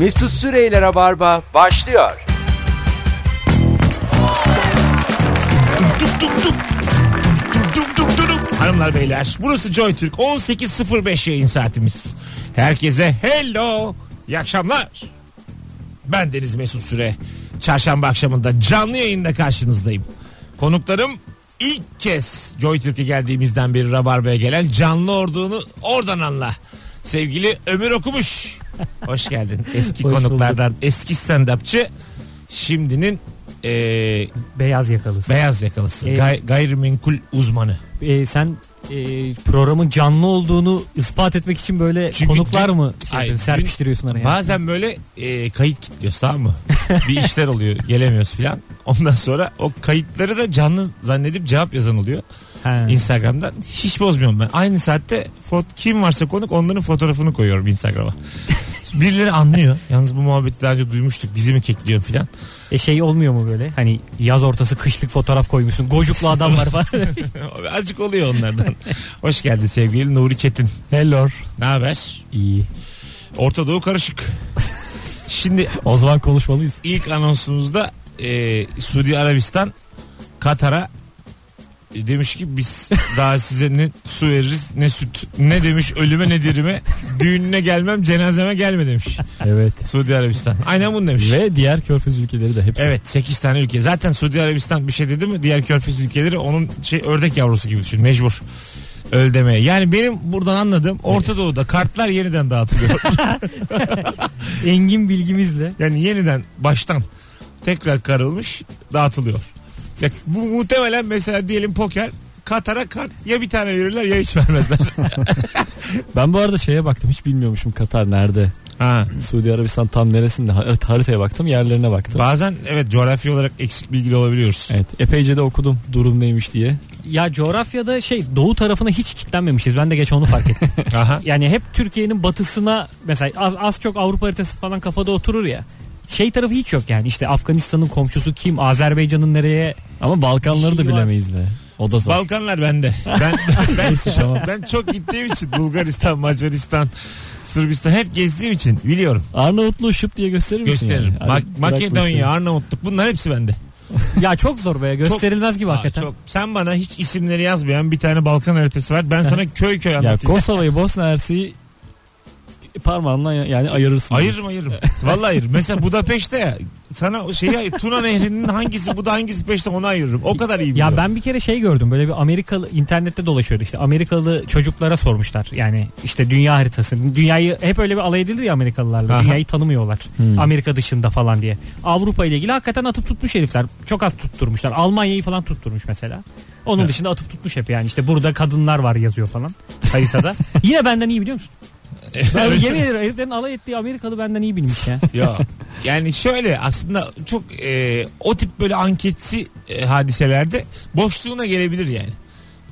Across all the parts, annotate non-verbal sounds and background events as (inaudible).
Mesut Süreyler'e barba başlıyor. Hanımlar beyler burası Joy Türk 18.05 yayın saatimiz. Herkese hello iyi akşamlar. Ben Deniz Mesut Süre. Çarşamba akşamında canlı yayında karşınızdayım. Konuklarım ilk kez Joy Türk'e geldiğimizden beri Rabarba'ya gelen canlı olduğunu oradan anla. Sevgili Ömür Okumuş. Hoş geldin. (laughs) Eski Hoş konuklardan eski stand-upçı. Şimdinin eee, Beyaz yakalısı. beyaz yakalısı. Ee, Gay- gayrimenkul uzmanı. Ee, sen e, programın canlı olduğunu ispat etmek için böyle Çünkü konuklar dün- mı şey Ay, serpiştiriyorsun araya? Bazen böyle e, kayıt kilitliyoruz tamam mı? (laughs) bir işler oluyor gelemiyoruz filan. Ondan sonra o kayıtları da canlı zannedip cevap yazan oluyor. Ha. Instagram'dan. Hiç bozmuyorum ben. Aynı saatte fot kim varsa konuk onların fotoğrafını koyuyorum Instagram'a. (laughs) Birileri anlıyor. Yalnız bu muhabbeti daha önce duymuştuk. Bizi mi kekliyor filan. E şey olmuyor mu böyle? Hani yaz ortası kışlık fotoğraf koymuşsun. Gocuklu adam var falan. (laughs) Azıcık oluyor onlardan. Hoş geldin sevgili Nuri Çetin. Hello. Ne haber? İyi. Orta Doğu karışık. Şimdi O zaman konuşmalıyız. ilk anonsumuzda e, Suudi Arabistan Katar'a e, demiş ki biz daha size ne su veririz ne süt ne demiş ölüme ne dirime düğününe gelmem cenazeme gelme demiş Evet. Suudi Arabistan aynen bunu demiş. Ve diğer körfez ülkeleri de hepsi. Evet 8 tane ülke. Zaten Suudi Arabistan bir şey dedi mi diğer körfez ülkeleri onun şey ördek yavrusu gibi düşün. Mecbur öl demeye. Yani benim buradan anladığım Orta Doğu'da kartlar yeniden dağıtılıyor. (laughs) (laughs) Engin bilgimizle. yani yeniden baştan tekrar karılmış dağıtılıyor. Ya bu muhtemelen mesela diyelim poker Katar'a kart ya bir tane verirler ya hiç vermezler. (laughs) Ben bu arada şeye baktım hiç bilmiyormuşum Katar nerede. ha. Suudi Arabistan tam neresinde Har- haritaya baktım yerlerine baktım. Bazen evet coğrafi olarak eksik bilgili olabiliyoruz. Evet epeyce de okudum durum neymiş diye. Ya coğrafyada şey doğu tarafına hiç kitlenmemişiz. Ben de geç onu fark ettim. (laughs) Aha. yani hep Türkiye'nin batısına mesela az, az çok Avrupa haritası falan kafada oturur ya. Şey tarafı hiç yok yani işte Afganistan'ın komşusu kim Azerbaycan'ın nereye Ama Balkanları da bilemeyiz be. O da zor. Balkanlar bende. Ben (laughs) ben, ben çok gittiğim için Bulgaristan, Macaristan, Sırbistan hep gezdiğim için biliyorum. Arnavutluğu şıp diye gösterir misin? Gösteririm. yani? Mak- Makedonya. Arnavutluk bunlar hepsi bende. (laughs) ya çok zor be gösterilmez gibi Aa, hakikaten. çok. Sen bana hiç isimleri yazmayan bir tane Balkan haritası var. Ben sana köy köy Ya anlatayım. Kosova'yı Bosna Hersek'i parmağınla yani ayırırsın. Ayırırım ayırırım. (laughs) Vallahi ayırırım. Mesela Budapeşte ya, sana o şeyi Tuna Nehri'nin hangisi bu da hangisi peşte onu ayırırım. O kadar iyi Ya biliyorum. ben bir kere şey gördüm böyle bir Amerikalı internette dolaşıyordu işte Amerikalı çocuklara sormuşlar yani işte dünya haritası dünyayı hep öyle bir alay edilir ya Amerikalılarla Aha. dünyayı tanımıyorlar Hmm. Amerika dışında falan diye Avrupa ile ilgili hakikaten atıp tutmuş herifler çok az tutturmuşlar Almanya'yı falan tutturmuş mesela onun Ha. dışında atıp tutmuş hep yani işte burada kadınlar var yazıyor falan haritada (laughs) yine benden iyi biliyor musun? Ben (laughs) yemin ederim heriflerin alay ettiği Amerikalı benden iyi bilmiş ya. (laughs) Ya yani şöyle aslında çok e, o tip böyle anketsi e, hadiselerde boşluğuna gelebilir yani.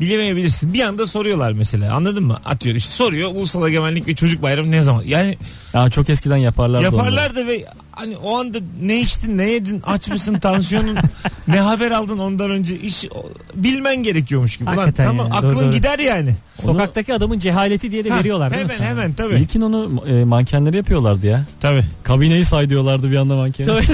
Bilemeyebilirsin. Bir anda soruyorlar mesela. Anladın mı? Atıyor işte soruyor. Ulusal Egemenlik ve Çocuk Bayramı ne zaman? Yani Ya çok eskiden yaparlar. yaparlar da ve hani o anda ne içtin, ne yedin, aç mısın, tansiyonun, (laughs) ne haber aldın ondan önce iş bilmen gerekiyormuş gibi. Ulan Hakikaten tamam ya, aklın doğru, gider yani. Sokaktaki adamın cehaleti diye de Ha, veriyorlar değil mi hemen sana? hemen tabii. İlkin onu e, mankenleri yapıyorlardı ya. Tabii. Kabineyi say diyorlardı bir anda mankeni. Tabii.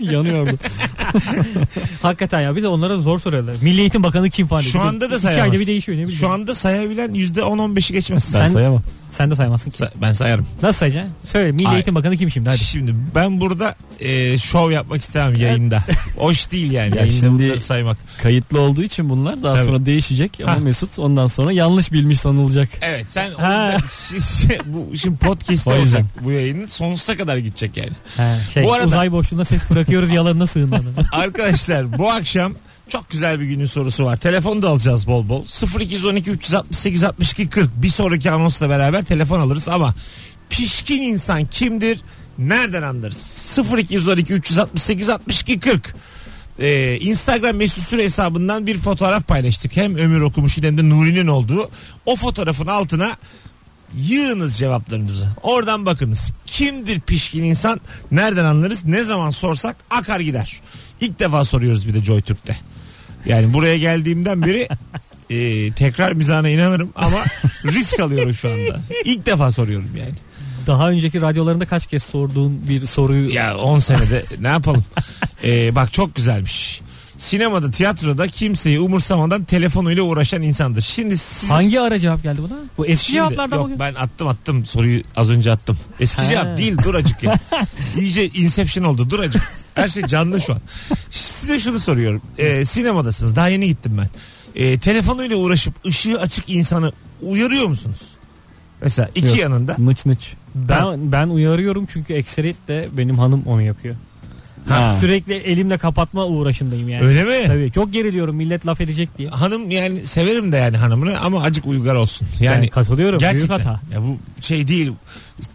(laughs) Yanıyordu. (laughs) (laughs) Hakikaten ya bir de onlara zor soruyorlar. Milli Eğitim Bakanı kim falan. Şu anda da iki sayamaz. ayda bir değişiyor ne bileyim. Şu anda sayabilen %10-15'i geçmez. Ben Sen- sayamam. Sen de saymazsın ki. Sa- ben sayarım. Nasıl sayacaksın? Söyle Milli Ay. Eğitim Bakanı kim şimdi hadi. Şimdi ben burada e, şov yapmak istemem yayında. (laughs) Hoş değil yani Ya yayında şimdi- bunları saymak. Kayıtlı olduğu için bunlar daha Tabii. sonra değişecek ama Ha. Mesut ondan sonra yanlış bilmiş sanılacak. Evet sen o Ha. yüzden şi- şi- bu şimdi podcast (laughs) O yüzden. olacak bu yayının sonsuza kadar gidecek yani. He, şey, Bu arada- Uzay boşluğuna ses bırakıyoruz yalanına sığınanı. (laughs) Arkadaşlar bu akşam çok güzel bir günün sorusu var. Telefonu da alacağız bol bol. 0212 368 62 40 bir sonraki anonsla beraber telefon alırız ama pişkin insan kimdir? Nereden anlarız? 0212 368 62 40 Ee, Instagram mesut süre hesabından bir fotoğraf paylaştık. Hem Ömür Okumuş'un hem de Nuri'nin olduğu. O fotoğrafın altına yığınız cevaplarınızı. Oradan bakınız. Kimdir pişkin insan? Nereden anlarız? Ne zaman sorsak akar gider. İlk defa soruyoruz bir de Joy Türk'te. Yani buraya geldiğimden beri e, tekrar mizahına inanırım ama (laughs) risk alıyorum şu anda. İlk defa soruyorum yani. Daha önceki radyolarında kaç kez sorduğun bir soruyu Ya 10 senede ne yapalım? Ee, (laughs) bak çok güzelmiş. Sinemada, tiyatroda kimseyi umursamadan telefonuyla uğraşan insandır. Şimdi siz... hangi ara cevap geldi buna? Bu eski Şimdi- cevaplardan yok mı? ben attım attım soruyu az önce attım. Eski Ha. cevap değil dur acık ya. (laughs) İyice inception oldu dur acık. Her şey canlı şu an. Size şunu soruyorum. Ee, sinemadasınız daha yeni gittim ben. Ee, telefonuyla uğraşıp ışığı açık insanı uyarıyor musunuz? Mesela iki Yok. yanında. Nıç nıç. Ben ben uyarıyorum çünkü ekseriyet de benim hanım onu yapıyor. Ha. Sürekli elimle kapatma uğraşındayım yani. Öyle mi? Tabii çok geriliyorum millet laf edecek diye. Hanım yani severim de yani hanımını ama acık uygar olsun. Yani, Yani katılıyorum büyük gerçekten. hata. Ya bu şey değil.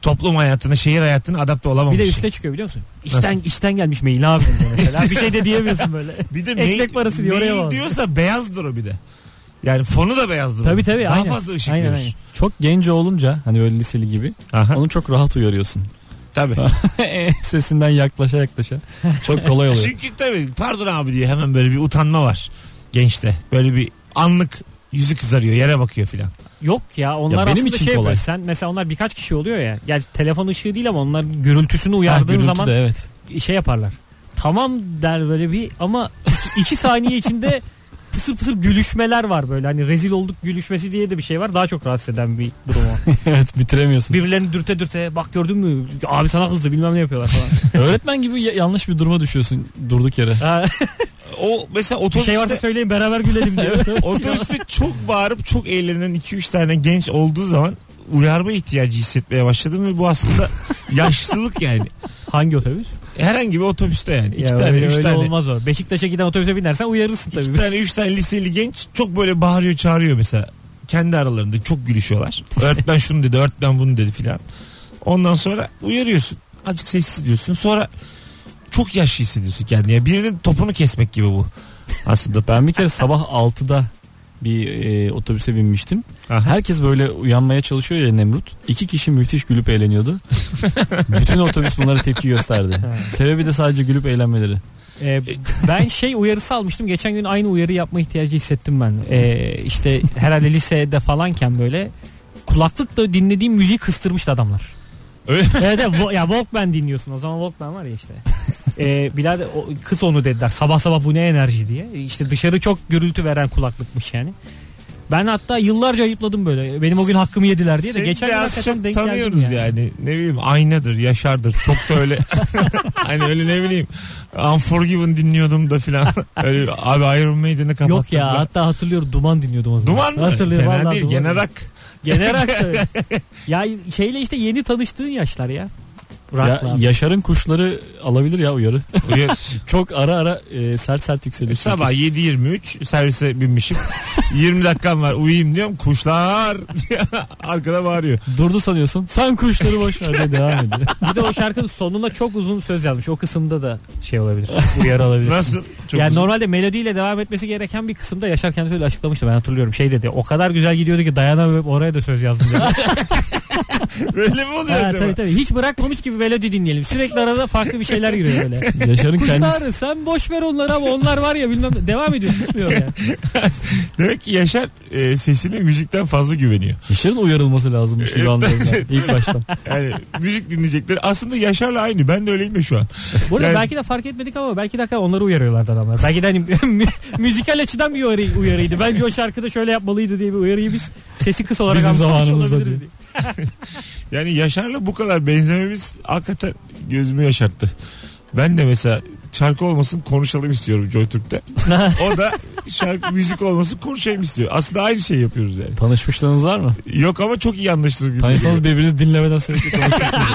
Toplum hayatına, şehir hayatına adapte olamamış. Bir de şey. üste çıkıyor biliyor musun? İşten işten gelmiş mail abi diyor mesela. bir şey de diyemiyorsun böyle. (laughs) Bir de Ekmek mail- parası diyor, oraya mail diyorsa beyazdır o bir de. Yani fonu da beyazdır. Tabii tabii, Daha aynen. fazla ışık Aynen, aynen. Çok genç olunca hani böyle liseli gibi Aha, onu çok rahat uyarıyorsun. Tabii. (laughs) Sesinden yaklaşa yaklaşa. Çok kolay oluyor. Çünkü tabii pardon abi diye hemen böyle bir utanma var gençte. Böyle bir anlık yüzü kızarıyor yere bakıyor filan. Yok ya onlar Ya benim aslında için şey kolay. böyle. Sen mesela onlar birkaç kişi oluyor ya. Gerçi telefon ışığı değil ama onlar gürültüsünü Ha, uyardığın gürültü zaman de evet. şey yaparlar. Tamam der böyle bir ama iki, iki saniye içinde (laughs) pısır pısır gülüşmeler var böyle. Hani rezil olduk gülüşmesi diye de bir şey var. Daha çok rahatsız eden bir durum o. (laughs) evet bitiremiyorsun. Birbirlerini dürte dürte bak gördün mü abi sana kızdı bilmem ne yapıyorlar falan. (laughs) Öğretmen gibi ya- yanlış bir duruma düşüyorsun durduk yere. Ha, O mesela bir otobüste, şey varsa söyleyin beraber gülelim diyor. (laughs) otobüste çok bağırıp çok eğlenen 2-3 tane genç olduğu zaman uyarma ihtiyacı hissetmeye başladım ve bu aslında yaşlılık yani. Hangi otobüs? Herhangi bir otobüste yani. İki Ya tane, öyle, üç öyle tane. olmaz o. Beşiktaş'a giden otobüse binersen uyarırsın tabii. İki tane, üç tane liseli genç çok böyle bağırıyor çağırıyor mesela. Kendi aralarında çok gülüşüyorlar. Öğretmen şunu dedi, öğretmen bunu dedi filan. Ondan sonra uyarıyorsun. Azıcık sessiz diyorsun. Sonra çok yaşlı hissediyorsun kendini. Ya birinin topunu kesmek gibi bu. Aslında. Ben bir kere sabah 6'da bir e, otobüse binmiştim. Aha. Herkes böyle uyanmaya çalışıyor ya Nemrut. İki kişi müthiş gülüp eğleniyordu. (laughs) Bütün otobüs bunlara tepki gösterdi. Sebebi de sadece gülüp eğlenmeleri. Ee, ben şey uyarısı almıştım. Geçen gün aynı uyarı yapma ihtiyacı hissettim ben. Ee, işte herhalde lisede falanken böyle kulaklıkla dinlediğim müziği kıstırmıştı adamlar. Öyle. evet evet ya Walkman dinliyorsun. O zaman Walkman var ya işte. (laughs) Ee, birader o, kız onu dediler. Sabah sabah bu ne enerji diye. İşte dışarı çok gürültü veren kulaklıkmış yani. Ben hatta yıllarca ayıpladım böyle. Benim o gün hakkımı yediler diye de. Seni Geçen de az çok denk tanıyoruz yani. yani. Ne bileyim aynadır, yaşardır. Çok da öyle. (laughs) hani öyle ne bileyim. Unforgiven dinliyordum da filan. (laughs) öyle abi Iron Maiden'i kapattım. Yok ya hatta hatırlıyorum duman dinliyordum o zaman. Duman mı? Hatırlıyorum Fena değil. Duman. Gene rock. Genel rock. ya şeyle işte yeni tanıştığın yaşlar ya. Ya, Rock'la. Yaşar'ın kuşları alabilir ya uyarı. Uyar. (laughs) Çok ara ara e, sert sert yükseliyor. Sabah 7.23 servise binmişim. (laughs) 20 dakikam var uyuyayım diyorum. Kuşlar (laughs) arkada bağırıyor. Durdu sanıyorsun. Sen kuşları boş ver diye devam ediyor. Bir de o şarkının sonuna çok uzun söz yazmış. O kısımda da şey olabilir. Uyarı alabilir. Nasıl? Çok yani uzun. normalde melodiyle devam etmesi gereken bir kısımda Yaşar kendisi öyle açıklamıştı ben hatırlıyorum. Şey dedi o kadar güzel gidiyordu ki dayanamayıp oraya da söz yazdım dedi. (laughs) Böyle mi oluyor ha, acaba? tabii tabii hiç bırakmamış gibi melodi dinleyelim. Sürekli arada farklı bir şeyler giriyor böyle. (laughs) Yaşar'ın kendisi. Kuşlar sen boş ver onları ama onlar var ya bilmem devam ediyor susmuyor yani. (laughs) Demek ki Yaşar e, sesine müzikten fazla güveniyor. Yaşar'ın uyarılması lazımmış gibi anlıyorum ben ilk baştan. Yani müzik dinleyecekler. Aslında Yaşar'la aynı. Ben de öyleyim ya şu an. Bu arada Yani- belki de fark etmedik ama belki de onları uyarıyorlardı adamlar. Belki de hani mü- müzikal açıdan bir uyarı, uyarıydı. Bence o şarkıda şöyle yapmalıydı diye bir uyarıyı biz sesi kısa olarak Bizim zamanımızda diye. Yani Yaşar'la bu kadar benzememiz hakikaten gözümü yaşarttı. Ben de mesela şarkı olmasın konuşalım istiyorum JoyTürk'te. (laughs) O da şarkı müzik olmasın konuşayım istiyor. Aslında aynı şey yapıyoruz yani. Tanışmışlığınız var mı? Yok ama çok iyi gibi. Tanışsanız birbirinizi dinlemeden sürekli konuşuyorsunuz.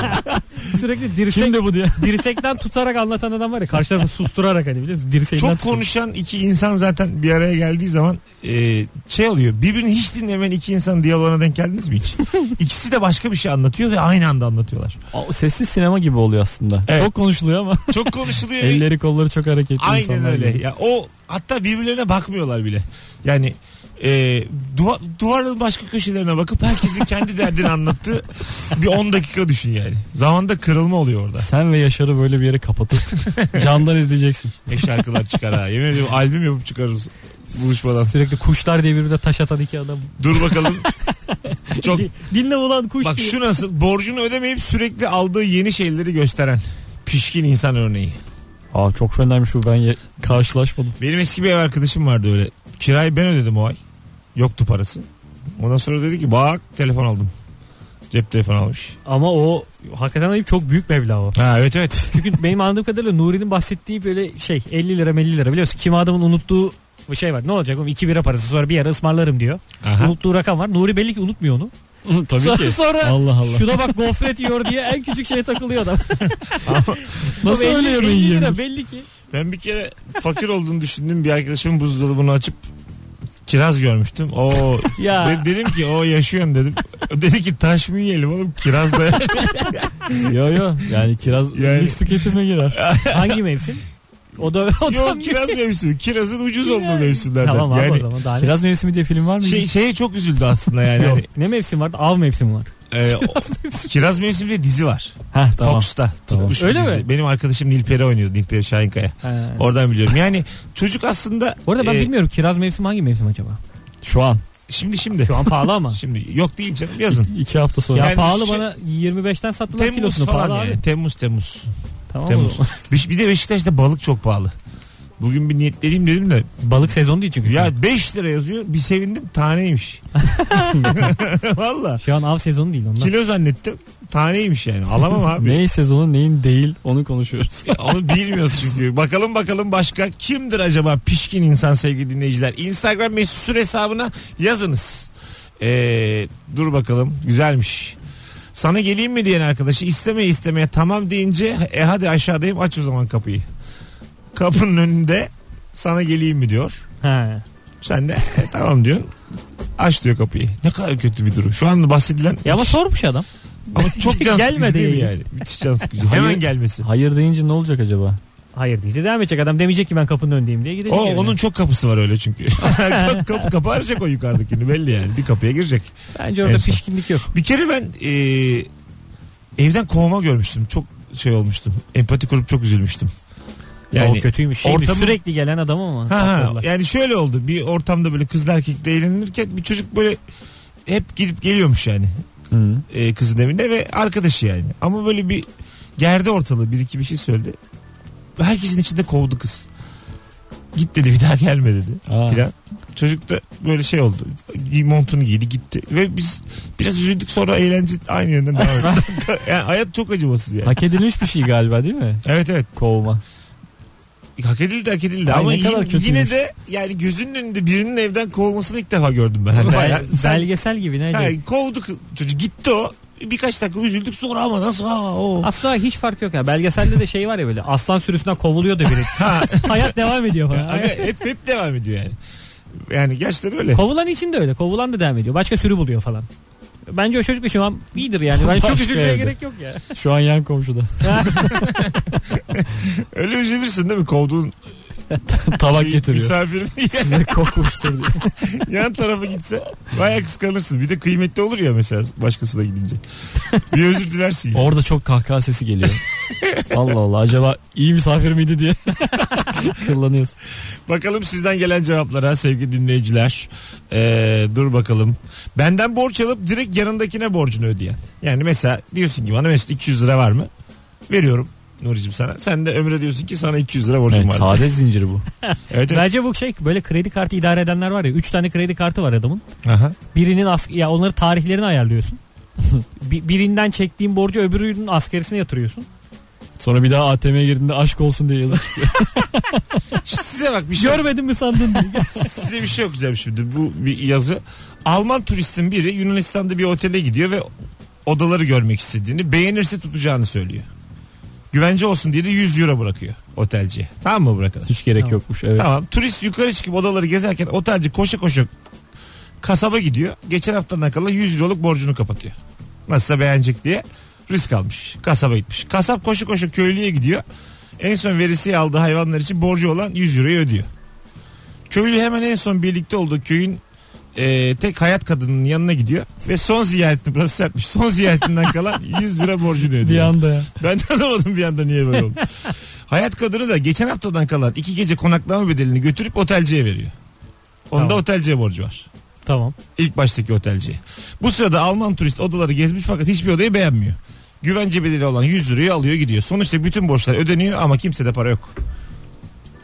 (laughs) Sürekli dirsek, Kimdi bu diye. dirsekten tutarak anlatan adam var ya karşı tarafı susturarak hani biliyor musun? Dirseğinden Çok tutuyor. konuşan iki insan zaten bir araya geldiği zaman e, şey oluyor. Birbirini hiç dinlemeyen iki insan diyaloğuna denk geldiniz mi hiç? (laughs) İkisi de başka bir şey anlatıyor ve aynı anda anlatıyorlar. O sessiz sinema gibi oluyor aslında. Evet. Çok konuşuluyor ama Çok konuşuluyor. Elleri kolları çok hareketli Aynen insanlar öyle. gibi. Ya o hatta birbirlerine bakmıyorlar bile. Yani e, duva- duvarın başka köşelerine bakıp herkesin kendi derdini anlattığı (laughs) bir 10 dakika düşün yani. Zamanda kırılma oluyor orada. Sen ve Yaşar'ı böyle bir yere kapatıp (laughs) camdan izleyeceksin. Ne şarkılar çıkar ha. Yemin ediyorum albüm yapıp çıkarırız buluşmadan. Sürekli kuşlar diye birbirine taş atan iki adam. Dur bakalım (laughs) Çok Di- Dinle ulan kuş Bak diye. şu nasıl borcunu ödemeyip sürekli aldığı yeni şeyleri gösteren pişkin insan örneği. Aa çok fenaymış bu ben ye- karşılaşmadım. Benim eski bir ev arkadaşım vardı öyle. Kirayı ben ödedim o ay. Yoktu parası. Ondan sonra dedi ki bak telefon aldım. Cep telefonu almış. Ama o hakikaten ayıp çok büyük meblağ o. Ha evet evet. (laughs) Çünkü benim anladığım kadarıyla Nuri'nin bahsettiği böyle şey 50 lira 50 lira biliyorsun. Kim adamın unuttuğu bir şey var. Ne olacak oğlum 2 bira parası sonra bir ara ısmarlarım diyor. Aha. Unuttuğu rakam var. Nuri belli ki unutmuyor onu. Tabii sonra, ki. Sonra Allah Allah. şuna bak gofret yiyor diye en küçük şeye takılıyor adam. (laughs) Nasıl Oğlum öyle 50 yemeği 50 yiyebilir? lira belli ki. Ben bir kere fakir olduğunu düşündüğüm bir arkadaşımın buzdolabını açıp kiraz görmüştüm. O Ya. de- dedim ki o yaşıyorsun dedim. Dedi ki taş mı yiyelim oğlum kiraz da. (laughs) Yo yo yani kiraz Yani- lüks tüketime girer. (laughs) Hangi mevsim? O da (laughs) o da Yok kiraz mevsimi. Kirazın ucuz olduğu mevsimlerden. Tamam abi o yani zaman daha ne? Kiraz mevsimi diye film var mı? şey, şeye çok üzüldü aslında yani. Yok. Hani, Ne mevsim var? Av mevsimi var. e, o- (laughs) kiraz mevsimi diye dizi var. Heh tamam. Fox'ta Tamam. tutmuş bir Öyle dizi. mi? Benim arkadaşım Nilperi oynuyordu. Nilperi Şahinkaya. Ha. Oradan biliyorum. Yani çocuk aslında Bu arada ben e, bilmiyorum kiraz mevsimi hangi mevsim acaba? Şu an. şimdi şimdi Şu an pahalı ama. (laughs) şimdi yok değil canım yazın. iki hafta sonra. Ya Yani pahalı şey- bana 25'ten sattılar Temmuz kilosunu falan pahalı yani. abi. Temmuz Temmuz. Tamam Temmuz. mı? Bir, bir de Beşiktaş'ta balık çok pahalı. Bugün bir niyetleneyim dedim de Balık sezonu değil çünkü. ya 5 lira yazıyor bir sevindim taneymiş. (laughs) Valla Şu an av sezonu değil onlar. kilo zannettim taneymiş yani alamam abi. Neyin sezonu neyin değil onu konuşuyoruz. Onu bilmiyoruz çünkü. Bakalım bakalım başka kimdir acaba pişkin insan sevgili dinleyiciler. Instagram mesut süre hesabına yazınız. Ee, dur bakalım güzelmiş. Sana geleyim mi diyen arkadaşı istemeye istemeye tamam deyince e hadi aşağıdayım aç o zaman kapıyı. Kapının önünde sana geleyim mi diyor. Ha. Sen de "E, tamam diyorsun. Aç diyor kapıyı. Ne kadar kötü bir durum. Şu anda bahsedilen Ya ama sormuş adam. ama çok (laughs) can sıkıcı Gelmedi değil mi yani. Müthiş can sıkıcı. Hemen gelmesi. Hayır deyince ne olacak acaba? Hayır diyecek devam edecek adam demeyecek ki ben kapının önündeyim diye gidecek. O evine. onun çok kapısı var öyle çünkü. (laughs) kapı, kapı arayacak o yukarıdakini belli yani. Bir kapıya girecek. Bence orada En son. pişkinlik yok. Bir kere ben e, evden kovma görmüştüm. Çok şey olmuştum. Empati kurup çok üzülmüştüm. Yani, o kötüymüş. Şey ortamı- Sürekli gelen adam ama. ha, ha, yani şöyle oldu. Bir ortamda böyle kızla erkekle eğlenirken bir çocuk böyle hep gidip geliyormuş yani Hı. e, kızın evine ve arkadaşı yani. Ama böyle bir gerdi ortalığı bir iki bir şey söyledi. Herkesin içinde kovdu kız. Git dedi bir daha gelme dedi. Aa. Filan. Çocuk da böyle şey oldu. Montunu giydi gitti. Ve biz biraz üzüldük sonra eğlence aynı yönden devam etti. (laughs) yani hayat çok acımasız yani. Hak edilmiş bir şey galiba değil mi? Evet evet. Kovma. Hak edildi hak edildi. Ay, Ama ne kadar yine, yine de yani gözünün önünde birinin evden kovulmasını ilk defa gördüm ben. Bel- belgesel gibi ne? Ha, kovdu çocuk gitti o. Birkaç dakika üzüldük sonra ama nasıl ha o. Aslında hiç fark yok ya. Belgeselde de şey var ya böyle aslan sürüsünden kovuluyor da biri. Ha, (laughs) Hayat devam ediyor falan. aga, hep hep devam ediyor yani. Yani gerçekten öyle. Kovulan için de öyle. Kovulan da devam ediyor. Başka sürü buluyor falan. Bence o çocuk şu an iyidir yani. Ben çok Başka üzülmeye evde. gerek yok ya. Şu an yan komşuda. (laughs) Öyle üzülürsün değil mi? Kovduğun (laughs) Tabak şey, getiriyor. misafirin (laughs) Size kokmuştur diye. (laughs) yan tarafa gitse bayağı kıskanırsın. Bir de kıymetli olur ya mesela başkasına gidince. Bir özür dilersin. ya. Orada çok kahkaha sesi geliyor. Allah Allah acaba iyi misafir miydi diye kıllanıyorsun. Bakalım sizden gelen cevaplara sevgili dinleyiciler. Ee, dur bakalım. Benden borç alıp direkt yanındakine borcunu ödeyen. Yani mesela diyorsun ki bana Mesut 200 lira var mı? Veriyorum Nuri'cim sana. Sen de Ömür'e diyorsun ki sana 200 lira borcum Evet, var. saadet zinciri bu. (laughs) Evet, evet. Bence bu şey böyle kredi kartı idare edenler var ya. 3 tane kredi kartı var adamın. Aha. Birinin as ya onları tarihlerini ayarlıyorsun. (laughs) Bir- birinden çektiğin borcu öbürünün askerisine yatırıyorsun. Sonra bir daha ATM'ye girdiğinde aşk olsun diye yazı çıkıyor. (laughs) Size bak bir şey, Görmedin mi sandın diye. size bir şey okuyacağım şimdi. Bu bir yazı. Alman turistin biri Yunanistan'da bir otele gidiyor ve odaları görmek istediğini beğenirse tutacağını söylüyor. Güvence olsun diye de 100 euro bırakıyor otelciye. Tamam mı bırakın? Hiç gerek Tamam. yokmuş. Evet. Tamam. Turist yukarı çıkıp odaları gezerken otelci koşa koşa kasaba gidiyor. Geçen haftadan kalan 100 euroluk borcunu kapatıyor. Nasılsa beğenecek diye risk almış. Kasaba gitmiş. Kasap koşu koşu köylüye gidiyor. En son veresiye aldığı hayvanlar için borcu olan 100 euroyu ödüyor. Köylü hemen en son birlikte olduğu köyün e, tek hayat kadının yanına gidiyor ve son ziyaretini burası sertmiş. Son ziyaretinden kalan (laughs) 100 lira borcunu ödüyor. Bir anda ya. Ben de anlamadım bir anda niye böyle oldu. Hayat kadını da geçen haftadan kalan iki gece konaklama bedelini götürüp otelciye veriyor. Onda Tamam. otelciye borcu var. Tamam. İlk baştaki otelciye. Bu sırada Alman turist odaları gezmiş fakat hiçbir odayı beğenmiyor. Güvence bedeli olan 100 lirayı alıyor gidiyor. Sonuçta bütün borçlar ödeniyor ama kimsede para yok.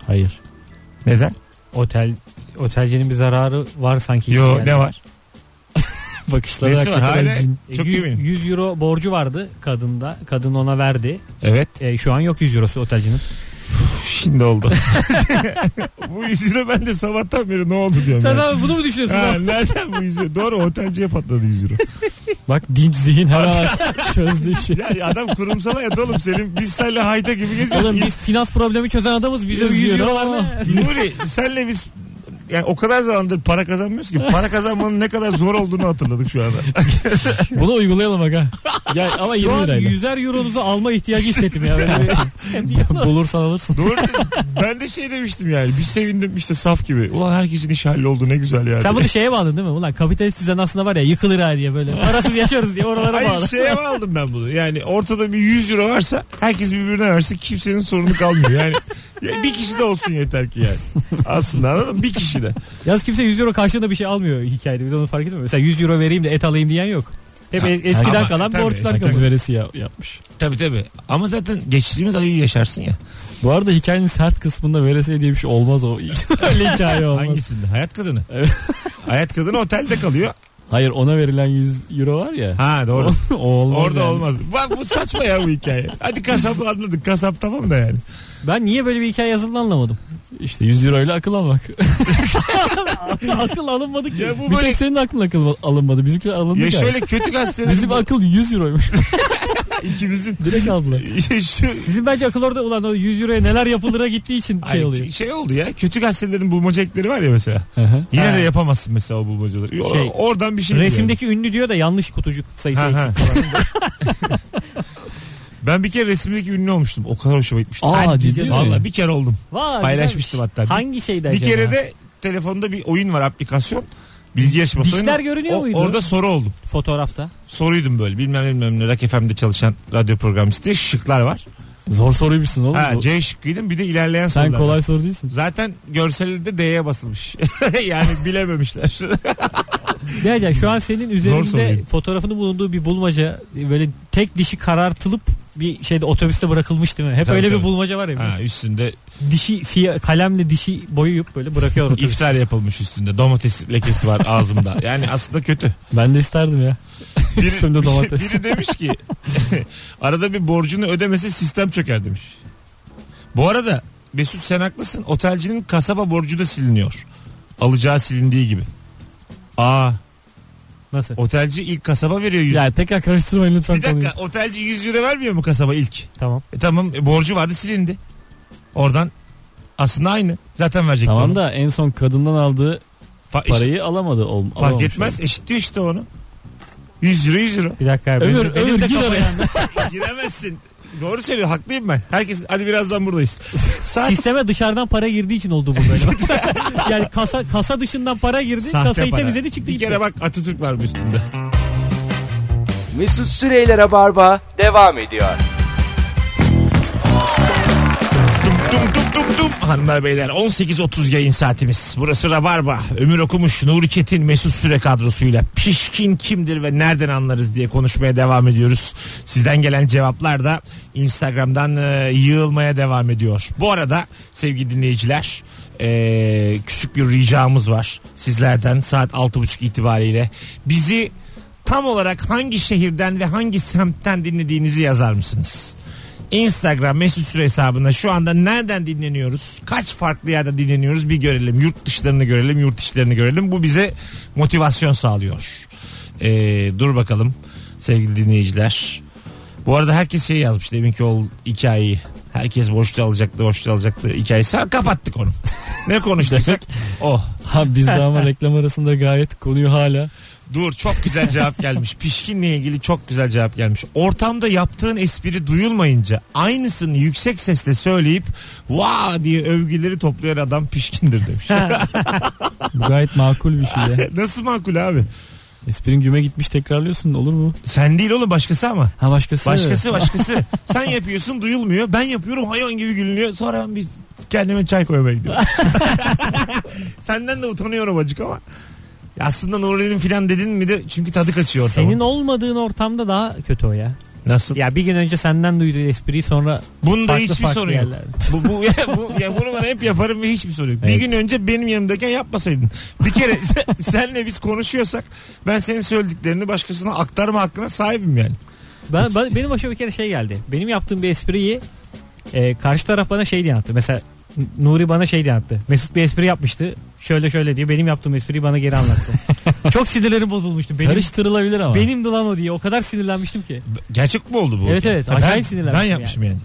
Hayır. Neden? Otel otelcinin bir zararı var sanki. Yo Yani. ne var? Bakışları Nesi var? Hala cin. Çok 100, eminim. 100 euro borcu vardı kadında. Kadın ona verdi. Evet. E, şu an yok 100 eurosu otelcinin. Şimdi oldu. (laughs) (laughs) bu 100 lira ben de sabahtan beri ne oldu diyorum. Sen zaten bunu mu düşünüyorsun? Ha, nereden bu 100 lira? Doğru otelciye patladı 100 lira. (laughs) Bak dinç zihin hemen çözdü işi. Ya adam kurumsal hayat oğlum senin. Biz seninle hayta gibi geziyoruz. Oğlum biz finans problemi çözen adamız. Bize 100 100 euro euro. var ne? Nuri senle biz yani o kadar zamandır para kazanmıyoruz ki para kazanmanın ne kadar zor olduğunu hatırladık şu anda. (laughs) Bunu uygulayalım bak ha. Gel ama Şu 20 an lirayla. 100'er euronuzu alma ihtiyacı hissettim ya. Böyle bir- (laughs) Bulursan alırsın. Doğru. ben de şey demiştim yani. Bir sevindim işte saf gibi. Ulan herkesin iş halloldu ne güzel yani. Sen bunu şeye bağladın değil mi? Ulan kapitalist düzen aslında var ya yıkılır ha diye böyle. Parasız yaşarız diye oralara Hayır bağlı. şeye aldım ben bunu? Yani ortada bir 100 euro varsa herkes birbirine versin kimsenin sorunu kalmıyor. Yani ya bir kişi de olsun yeter ki yani. Aslında anladın mı? Bir kişi de. Yalnız kimse 100 euro karşılığında bir şey almıyor hikayede. Bir de onu fark etmiyor. Mesela 100 euro vereyim de et alayım diyen yok. Hep Ha, es- eskiden ama kalan tabii, borçlar eskiden- kalıyor. veresi ya- yapmış. Tabii tabii. Ama zaten geçtiğimiz ayı yaşarsın ya. Bu arada hikayenin sert kısmında veresiye diye bir şey olmaz o. (laughs) Öyle hikaye olmaz. Hangisinde? Hayat kadını. Evet. Hayat kadını otelde kalıyor. Hayır ona verilen 100 euro var ya. Ha doğru. (laughs) o olmaz Orada yani. olmaz. Bak bu saçma ya bu hikaye. Hadi kasabı anladık. Kasap tamam da yani. Ben niye böyle bir hikaye yazıldığını anlamadım. İşte 100 euro ile akıl almak. (laughs) Akıl alınmadı ki. Ya bu bir böyle tek senin aklın akıl alınmadı. Bizimkiler alındı ya ya. şöyle kötü gazetelerin Bizim akıl 100 euroymuş. (laughs) ikimizin Direkt aldılar. (laughs) şu Sizin bence akıl orada ulan o 100 euroya neler yapılır'a gittiği için şey Ay, oluyor. şey oldu ya. Kötü gazetelerin bulmaca ekleri var ya mesela. Hı hı. Yine Ha. de yapamazsın mesela o bulmacaları. Şey, oradan bir şey Resimdeki ünlü diyor da yanlış kutucuk sayısı Ha, ha. eksik. Ben bir kere resimdeki ünlü olmuştum. O kadar hoşuma gitmişti. Aa Hadi ciddi? Vallahi bir kere oldum. Vay, Paylaşmıştım güzelmiş. hatta. Bir- Hangi şeydi Bir acaba? kere de telefonda bir oyun var aplikasyon. Bilgi yarışması Dişler oyunu. görünüyor muydu? Orada soru oldum. Fotoğrafta. Soruydum böyle. Bilmem bilmem ne. Rock FM'de çalışan radyo programcısı diye şıklar var. Zor soruymuşsun oğlum. Ha, bu. C şıkkıydım. Bir de ilerleyen Sen sorular. kolay soru değilsin. Zaten görselde D'ye basılmış. (laughs) yani bilememişler. Ne acaba şu an senin üzerinde fotoğrafının bulunduğu bir bulmaca böyle tek dişi karartılıp bir şeyde otobüste bırakılmış değil mi? Hep Tabii, öyle tabii. bir bulmaca var ya. ha, üstünde Dişi siyah, kalemle dişi boyayıp böyle bırakıyor otobüste. iftar yapılmış üstünde. Domates lekesi var ağzımda. (laughs) Yani aslında kötü. Ben de isterdim ya. Biri, Üstümde domates. biri demiş ki (laughs) arada bir borcunu ödemesi sistem çöker demiş. Bu arada Mesut sen haklısın. Otelcinin kasaba borcu da siliniyor. Alacağı silindiği gibi. Aa Nasıl? otelci ilk kasaba veriyor 100. Ya tekrar karıştırmayın lütfen bir dakika konuyu. otelci 100 euro vermiyor mu kasaba ilk? Tamam. E tamam e, borcu vardı silindi. Oradan aslında aynı. Zaten verecekti Tamam onu. da en son kadından aldığı Fa- işte parayı alamadı. Ol, fark etmez oldu. eşitliyor işte onu. 100 euro 100 euro. Bir dakika. abi. Ömür, benim, benim ömür, de gir oraya. (laughs) Giremezsin. Doğru söylüyor haklıyım ben. Herkes hadi birazdan buradayız. Saat Sisteme dışarıdan para girdiği için oldu bu böyle. (laughs) yani kasa kasa dışından para girdi. Sahte kasayı para. temizledi çıktı. Bir gitti. kere bak Atatürk var üstünde. Mesut Süreyler'e barba devam ediyor. Tum tum tum tum. Hanımlar beyler 18.30 yayın saatimiz. Burası Rabarba. Ömür Okumuş, Nuri Çetin, Mesut Süre kadrosuyla pişkin kimdir ve nereden anlarız diye konuşmaya devam ediyoruz. Sizden gelen cevaplar da Instagram'dan e, yığılmaya devam ediyor. Bu arada sevgili dinleyiciler e, küçük bir ricamız var sizlerden saat 6.30 itibariyle. Bizi tam olarak hangi şehirden ve hangi semtten dinlediğinizi yazar mısınız? Instagram mesut süre hesabında şu anda nereden dinleniyoruz? Kaç farklı yerde dinleniyoruz bir görelim. Yurt dışlarını görelim, yurt içlerini görelim. Bu bize motivasyon sağlıyor. Ee, dur bakalım sevgili dinleyiciler. Bu arada herkes şey yazmış deminki o hikayeyi. Herkes borçlu alacaktı, borçlu alacaktı hikayesi. Ha, kapattık onu. Ne konuştuysak o. (laughs) Ha biz de ama (laughs) reklam arasında gayet konuyu hala Dur çok güzel cevap gelmiş. (laughs) Pişkinle ilgili çok güzel cevap gelmiş. Ortamda yaptığın espri duyulmayınca aynısını yüksek sesle söyleyip vaa diye övgüleri toplayan adam pişkindir demiş. bu (laughs) gayet makul bir şey ya. (laughs) Nasıl makul abi? Esprin güme gitmiş tekrarlıyorsun olur mu? Sen değil oğlum başkası ama. Ha başkası. Başkası başkası. Sen yapıyorsun duyulmuyor. Ben yapıyorum hayvan gibi gülünüyor. Sonra ben bir kendime çay koymaya gidiyorum. Senden de utanıyorum acık ama. Aslında Nuri'nin falan dedin mi de çünkü tadı kaçıyor ortamın. Senin olmadığın ortamda daha kötü o ya. Nasıl? Ya bir gün önce senden duyduğu espriyi sonra Bunda farklı hiçbir farklı sorun yok. yerlerde. Bu, bu, ya, bu, ya bunu ben hep yaparım ve hiçbir sorun yok. Bir Evet. gün önce benim yanımdayken yapmasaydın. Bir kere (laughs) sen- senle biz konuşuyorsak ben senin söylediklerini başkasına aktarma hakkına sahibim yani. Ben, ben- benim başıma bir kere şey geldi. Benim yaptığım bir espriyi e, karşı taraf bana şey diye anlattı. Mesela Nuri bana şey diye anlattı. Mesut bir espri yapmıştı. Şöyle şöyle diye benim yaptığım espriyi bana geri anlattı. (laughs) Çok sinirlerim bozulmuştu. Benim, Karıştırılabilir ama. benimdi lan o diye. O kadar sinirlenmiştim ki. Gerçek mi oldu bu? Evet, evet. Ha, Acayip ben, sinirlenmiştim Ben yapmışım yani.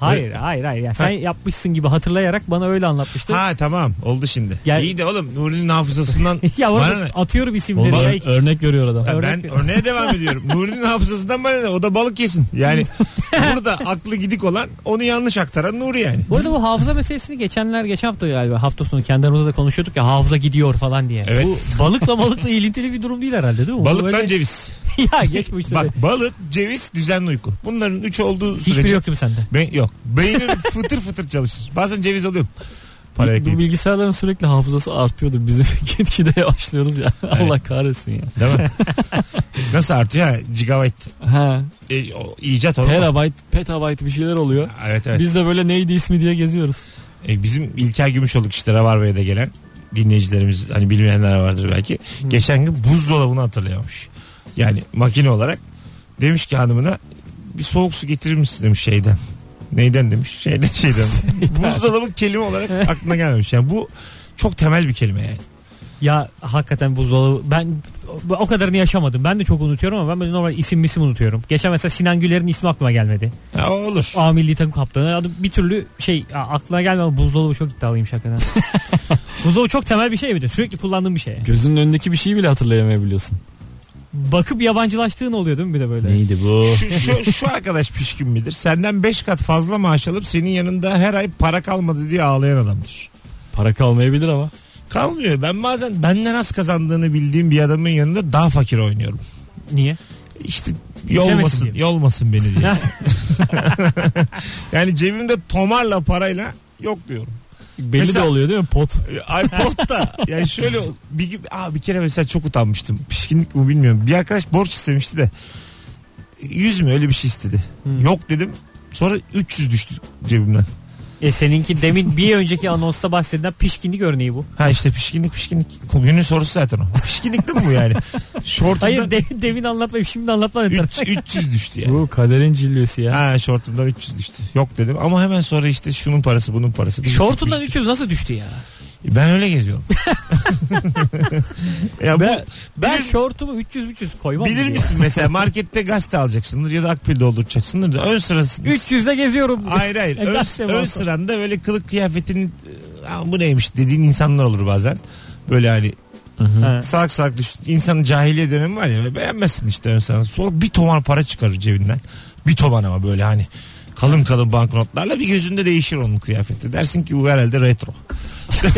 Hayır hayır hayır. Yani sen yapmışsın gibi hatırlayarak bana öyle anlatmıştı. Ha tamam oldu şimdi. Gel- İyi de oğlum Nuri'nin hafızasından (laughs) ya Bana orada ne? atıyorum isimleri. Oğlum, ya. ör- örnek görüyor adam. Ha, Örnek- ben örneğe devam ediyorum. (laughs) Nuri'nin hafızasından bana ne? O da balık yesin. Yani (laughs) burada aklı gidik olan onu yanlış aktaran Nuri yani. Bu arada bu hafıza meselesini geçenler geçen hafta galiba hafta sonu kendi aramızda da konuşuyorduk ya hafıza gidiyor falan diye. Evet. Bu balıkla balıkla ilintili bir durum değil herhalde değil mi? Bu Balıktan böyle- ceviz. (laughs) ya geç bu işte. Bak balık, ceviz, düzenli uyku. Bunların üç olduğu Hiçbiri sürece yok değil mi sende? Ben, yok. Beynin (laughs) fıtır fıtır çalışır. Bazen ceviz alıyorum. Para Bu ekleyip. bilgisayarların sürekli hafızası artıyordu. Bizim (laughs) gitgide yavaşlıyoruz ya. Allah kahretsin ya. Değil mi? Nasıl artıyor ha? Gigabyte. Ha, E, o, icat olmaz. terabayt, petabayt bir şeyler oluyor. Evet evet. Biz de böyle neydi ismi diye geziyoruz. E, bizim İlker Gümüşoluk işte Rabarba'ya gelen dinleyicilerimiz hani bilmeyenler vardır belki. Geçen gün buzdolabını hatırlayamış. Yani makine olarak demiş ki hanımına bir soğuk su getirir misin demiş şeyden. Neyden demiş? Şeyden şeyden. (laughs) Buzdolabı kelime olarak aklına gelmemiş. Yani bu çok temel bir kelime yani. Ya hakikaten buzdolabı ben o kadarını yaşamadım. Ben de çok unutuyorum ama ben böyle normal isim misim unutuyorum. Geçen mesela Sinan Güler'in ismi aklıma gelmedi. Ha, olur. A milli takım kaptanı. Adı bir türlü şey aklına gelmedi ama buzdolabı çok iddialıymış hakikaten. (laughs) buzdolabı çok temel bir şey bir de. Sürekli kullandığım bir şey. Gözünün önündeki bir şeyi bile hatırlayamayabiliyorsun. Bakıp yabancılaştığın oluyor değil mi bir de böyle? Neydi bu? Şu, şu, şu arkadaş pişkin midir? Senden 5 kat fazla maaş alıp senin yanında her ay para kalmadı diye ağlayan adamdır. Para kalmayabilir ama. Kalmıyor. Ben bazen benden az kazandığını bildiğim bir adamın yanında daha fakir oynuyorum. Niye? İşte yolmasın, yolmasın beni diye. (laughs) (laughs) yani cebimde tomarla parayla yok diyorum. Belli Mesela- de oluyor değil mi? Pot. iPod da (laughs) yani şöyle bir, aa, bir kere mesela çok utanmıştım. Pişkinlik mi bilmiyorum. Bir arkadaş borç istemişti de 100 mü öyle bir şey istedi. Hmm. Yok dedim. Sonra 300 düştü cebimden. E seninki demin bir önceki anonsta bahsedilen pişkinlik örneği bu. Ha işte pişkinlik pişkinlik. Günün sorusu zaten o. Pişkinlik değil mi bu yani? Şortumdan Hayır de, demin anlatmayıp şimdi anlatma. üç- 300 düştü yani. Bu kaderin cilvesi ya. Ha şortumdan 300 düştü. Yok dedim ama hemen sonra işte şunun parası bunun parası. Şortundan Düştü. 300 nasıl düştü ya? Ben öyle geziyorum. (laughs) ya Ben, bu ben bilir, şortumu 300 300 koymam. bilir diye. misin mesela (laughs) markette gazete alacaksındır ya da akbil dolduracaksındır da ön sırası 300'de geziyorum. Hayır hayır. (laughs) E, ön, ön olsa? sıranda böyle kılık kıyafetinin "Aa, bu neymiş dediğin insanlar olur bazen. Böyle hani Ha. salak salak düş. insanın cahiliye dönemi var ya beğenmezsin işte ön sırada. Sonra bir tomar para çıkarır cebinden. Bir toman ama böyle hani kalın kalın banknotlarla bir gözünde değişir onun kıyafeti. Dersin ki bu herhalde retro. (laughs)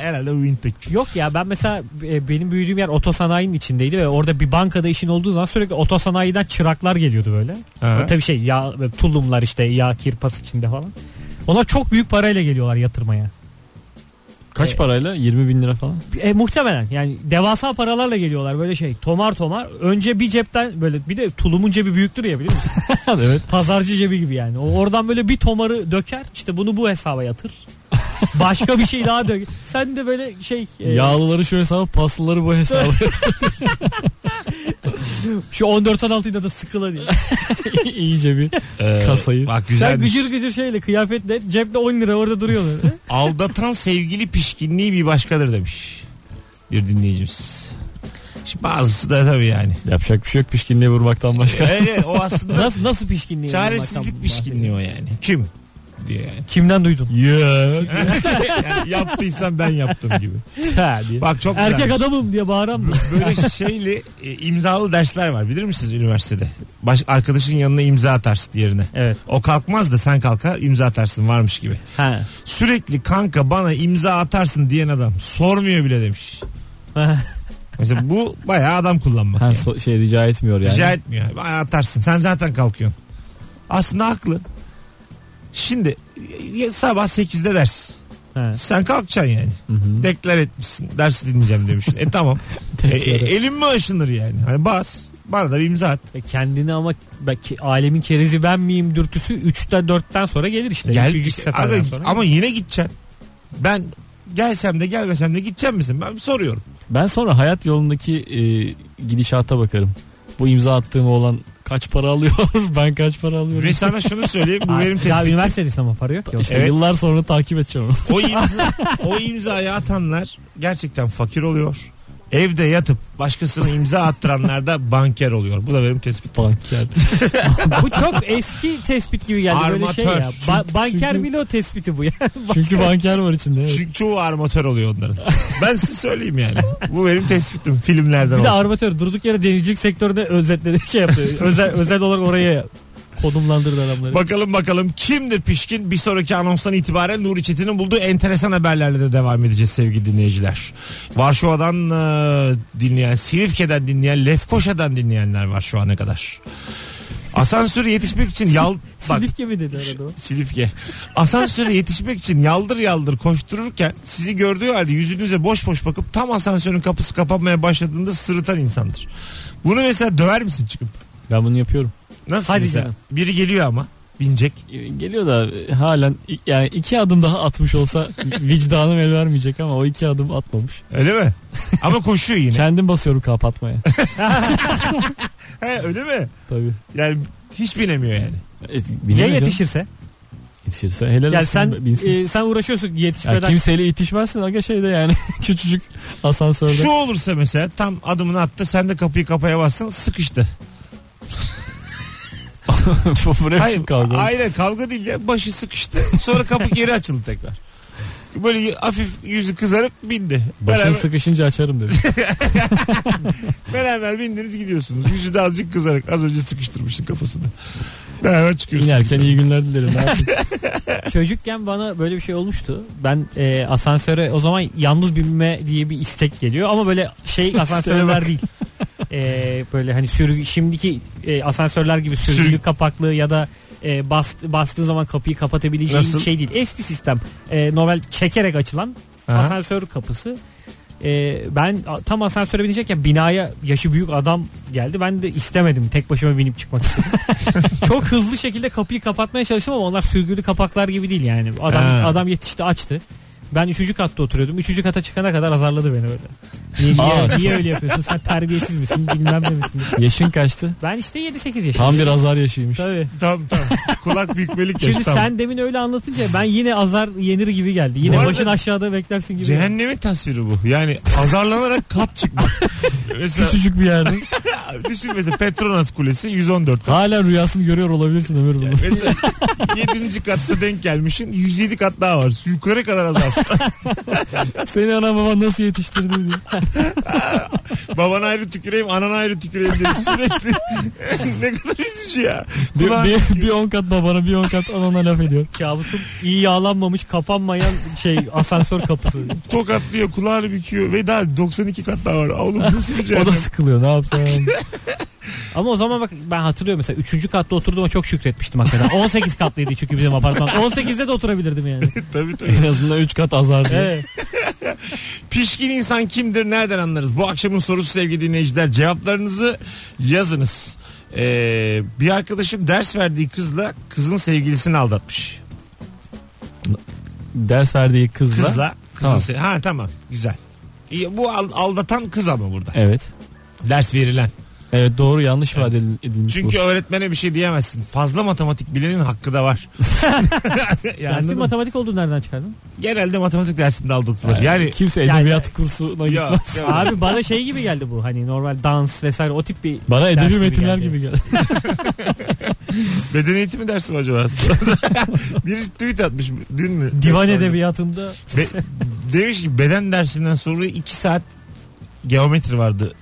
herhalde vintage. Yok ya ben mesela e, benim büyüdüğüm yer otosanayinin içindeydi ve orada bir bankada işin olduğu zaman sürekli otosanayiden çıraklar geliyordu böyle. Ha. Tabii şey ya böyle tulumlar işte yağ kirpas içinde falan. Onlar çok büyük parayla geliyorlar yatırmaya. Kaç E, parayla? 20 bin lira falan. E, muhtemelen yani devasa paralarla geliyorlar böyle şey tomar tomar. Önce bir cepten böyle bir de tulumun cebi büyüktür ya biliyor musun? (laughs) evet. Pazarcı cebi gibi yani. O oradan böyle bir tomarı döker işte bunu bu hesaba yatır. (laughs) Başka bir şey daha dök. Sen de böyle şey e, Yağlıları şu hesaba paslıları bu hesaba. (laughs) şu 14 16'da da sıkıla diye. (laughs) İyice bir Ee, Kasayı. Bak Sen güzelmiş. gıcır gıcır şeyle kıyafetle cepte 10 lira orada duruyorlar. (laughs) Aldatan sevgili pişkinliği bir başkadır demiş. Bir dinleyicimiz. Şimdi bazısı da tabii yani. yapacak bir şey yok pişkinliğe vurmaktan başka. Evet, o aslında (laughs) nasıl nasıl pişkinliği? çaresizlik pişkinliği o yani. Kim? Diye yani. Kimden duydun? Yeah. (laughs) yani yaptıysan ben yaptım gibi. Ha diye. Bak çok Erkek güzelmiş. adamım diye bağıran mı? Böyle şeyli e, imzalı dersler var bilir misiniz üniversitede? Baş, arkadaşın yanına imza atarsın yerine. Evet. O kalkmaz da sen kalkar imza atarsın varmış gibi. Ha. Sürekli kanka bana imza atarsın diyen adam sormuyor bile demiş. Mesela bu bayağı adam kullanmak. Ha, yani. so- şey rica etmiyor yani. Rica etmiyor. Bana atarsın. Sen zaten kalkıyorsun. Aslında haklı. Şimdi sabah 8'de ders. He. Sen kalkacaksın yani. Hı hı. Deklar etmişsin. Dersi dinleyeceğim demişsin. E tamam. (laughs) e, e, elin mi aşınır yani? Hani bas. Bana da bir imza at. E kendini ama belki alemin kerezi ben miyim dürtüsü 3'te 4'ten sonra gelir işte. Gel, Üçüncü işte, seferden aga, sonra. ama yine gideceksin. Ben gelsem de gelmesem de gideceğim misin? Ben soruyorum. Ben sonra hayat yolundaki e, gidişata bakarım. Bu imza attığım olan kaç para alıyor? (laughs) ben kaç para alıyorum? Ve sana şunu söyleyeyim. Bu Aa, benim Daha tespitim. üniversitedesin ama para yok ki. İşte Evet. yıllar sonra takip edeceğim onu. (laughs) O, imza, o imzayı atanlar gerçekten fakir oluyor. Evde yatıp başkasına imza attıranlar da banker oluyor. Bu da benim tespitim. Banker. (laughs) Bu çok eski tespit gibi geldi böyle şey Armatör. ya. Ba- banker çünkü- bile o tespiti bu ya. (laughs) Çünkü banker var içinde. evet. Çünkü çoğu armatör oluyor onların. (laughs) Ben size söyleyeyim yani. Bu benim tespitim filmlerden Bir de olsun. armatör durduk yere denizcilik sektörüne özetledi şey yapıyor. özel özel olarak oraya konumlandırdı adamları. Bakalım bakalım kimdir pişkin? Bir sonraki anonstan itibaren Nuri Çetin'in bulduğu enteresan haberlerle de devam edeceğiz sevgili dinleyiciler. Varşova'dan e, dinleyen, Silifke'den dinleyen, Lefkoşa'dan dinleyenler var şu ana kadar. Asansöre yetişmek için yal... (laughs) Bak, Silifke mi dedi arada o? Silifke. Asansöre yetişmek için yaldır yaldır koştururken sizi gördüğü halde yüzünüze boş boş bakıp tam asansörün kapısı kapanmaya başladığında sırıtan insandır. Bunu mesela döver misin çıkıp? Ben bunu yapıyorum. Nasıl Hadi mesela? canım. Biri geliyor ama binecek. Geliyor da e, halen yani iki adım daha atmış olsa (laughs) vicdanım el vermeyecek ama o iki adım atmamış. Öyle mi? (laughs) Ama koşuyor yine. Kendim basıyorum kapatmaya. (laughs) He, öyle mi? Tabii. Yani hiç binemiyor yani. E, Ya bilemeyeceğim. yetişirse? Yetişirse helal Yani olsun sen binsin. e, sen uğraşıyorsun Ya yetişmeden. kimseyle yetişmezsin aga şeyde yani küçücük asansörde. Şu olursa mesela tam adımını attı sen de kapıyı kapaya bastın sıkıştı. (laughs) Bu ne Hayır, biçim kavga? aynen kavga değil ya başı sıkıştı sonra kapı geri açıldı tekrar. Böyle hafif yüzü kızarıp bindi. Başın Beraber, sıkışınca açarım dedi. (laughs) beraber bindiniz gidiyorsunuz. Yüzü de azıcık kızarık. Az önce sıkıştırmıştın kafasını. Beraber çıkıyorsunuz. İnerken iyi günler dilerim. Ne yapayım? (laughs) Çocukken bana böyle bir şey olmuştu. Ben e, asansöre o zaman yalnız binme diye bir istek geliyor ama böyle şey asansörler değil. E, böyle hani sürgü şimdiki e, asansörler gibi sürgülü Sürgü- kapaklı ya da e, bast, bastığın zaman kapıyı kapatabileceğin Nasıl? şey değil. Eski sistem. E, normal çekerek açılan Aha. asansör kapısı. E, ben a- tam asansöre binecekken binaya yaşı büyük adam geldi. Ben de istemedim. Tek başıma binip çıkmak istedim. (laughs) Çok hızlı şekilde kapıyı kapatmaya çalıştım ama onlar sürgülü kapaklar gibi değil yani. Adam Ha. adam yetişti açtı. Ben üçüncü katta oturuyordum. Üçüncü kata çıkana kadar azarladı beni böyle. Niye, niye, Aa. niye öyle yapıyorsun? Sen terbiyesiz misin? Bilmem ne misin? Yaşın kaçtı? Ben işte 7-8 yaşındayım. Tam bir azar yaşıymış. Tabii. Tamam tamam. Kulak bükmelik yaş Şimdi tamam. sen demin öyle anlatınca ben yine azar yenir gibi geldi. Yine Bu arada başın aşağıda beklersin gibi. Cehennemin tasviri bu. Yani azarlanarak kat çıkmak. (laughs) mesela Küçücük bir yerde. (laughs) düşün mesela Petronas Kulesi 114 kat. Hala rüyasını görüyor olabilirsin Ömür bunu. Mesela 7. katta denk gelmişsin 107 kat daha var. Yukarı kadar (laughs) azar. (laughs) Seni ana baban nasıl yetiştirdi diye. (laughs) Baban ayrı tüküreyim anan ayrı tüküreyim diye sürekli. (laughs) ne kadar üzücü ya. Bir, Kulağın bir, bir on kat babana bir on kat anana laf ediyor. Kabusum iyi yağlanmamış kapanmayan şey asansör kapısı. tokatlıyor kulağını büküyor ve daha 92 kat daha var. Oğlum nasıl bir O cehennem? da sıkılıyor ne yapsam. Ama o zaman bak ben hatırlıyorum mesela 3. katta oturduğuma çok şükretmiştim hakikaten. (laughs) 18 katlıydı çünkü bizim apartman. 18'de de oturabilirdim yani. (laughs) tabii tabii. en azından 3 kat azar diye. Evet. (laughs) Pişkin insan kimdir nereden anlarız? Bu akşamın sorusu sevgili dinleyiciler. Cevaplarınızı yazınız. Ee, bir arkadaşım ders verdiği kızla kızın sevgilisini aldatmış. Ders verdiği kızla. Kızla. Kızın Tamam. se- ha tamam güzel. İyi, bu al- aldatan kız ama burada. Evet. Ders verilen. Evet doğru yanlış ifade edil- edilmiş Çünkü bu. öğretmene bir şey diyemezsin. Fazla matematik bilenin hakkı da var. (laughs) ya Dersin matematik olduğunu nereden çıkardın? Genelde matematik dersinde aldatılır. Yani Kimse Yani- edebiyat kursuna Ya, gitmez. ya. (laughs) Abi bana şey gibi geldi bu. Hani normal dans vesaire o tip bir Bana ders edebi gibi metinler geldi. gibi geldi. (laughs) beden eğitimi dersi mi acaba? Biri tweet atmış dün mü? divan edebiyatında Be- demiş ki beden dersinden sonra iki saat geometri vardı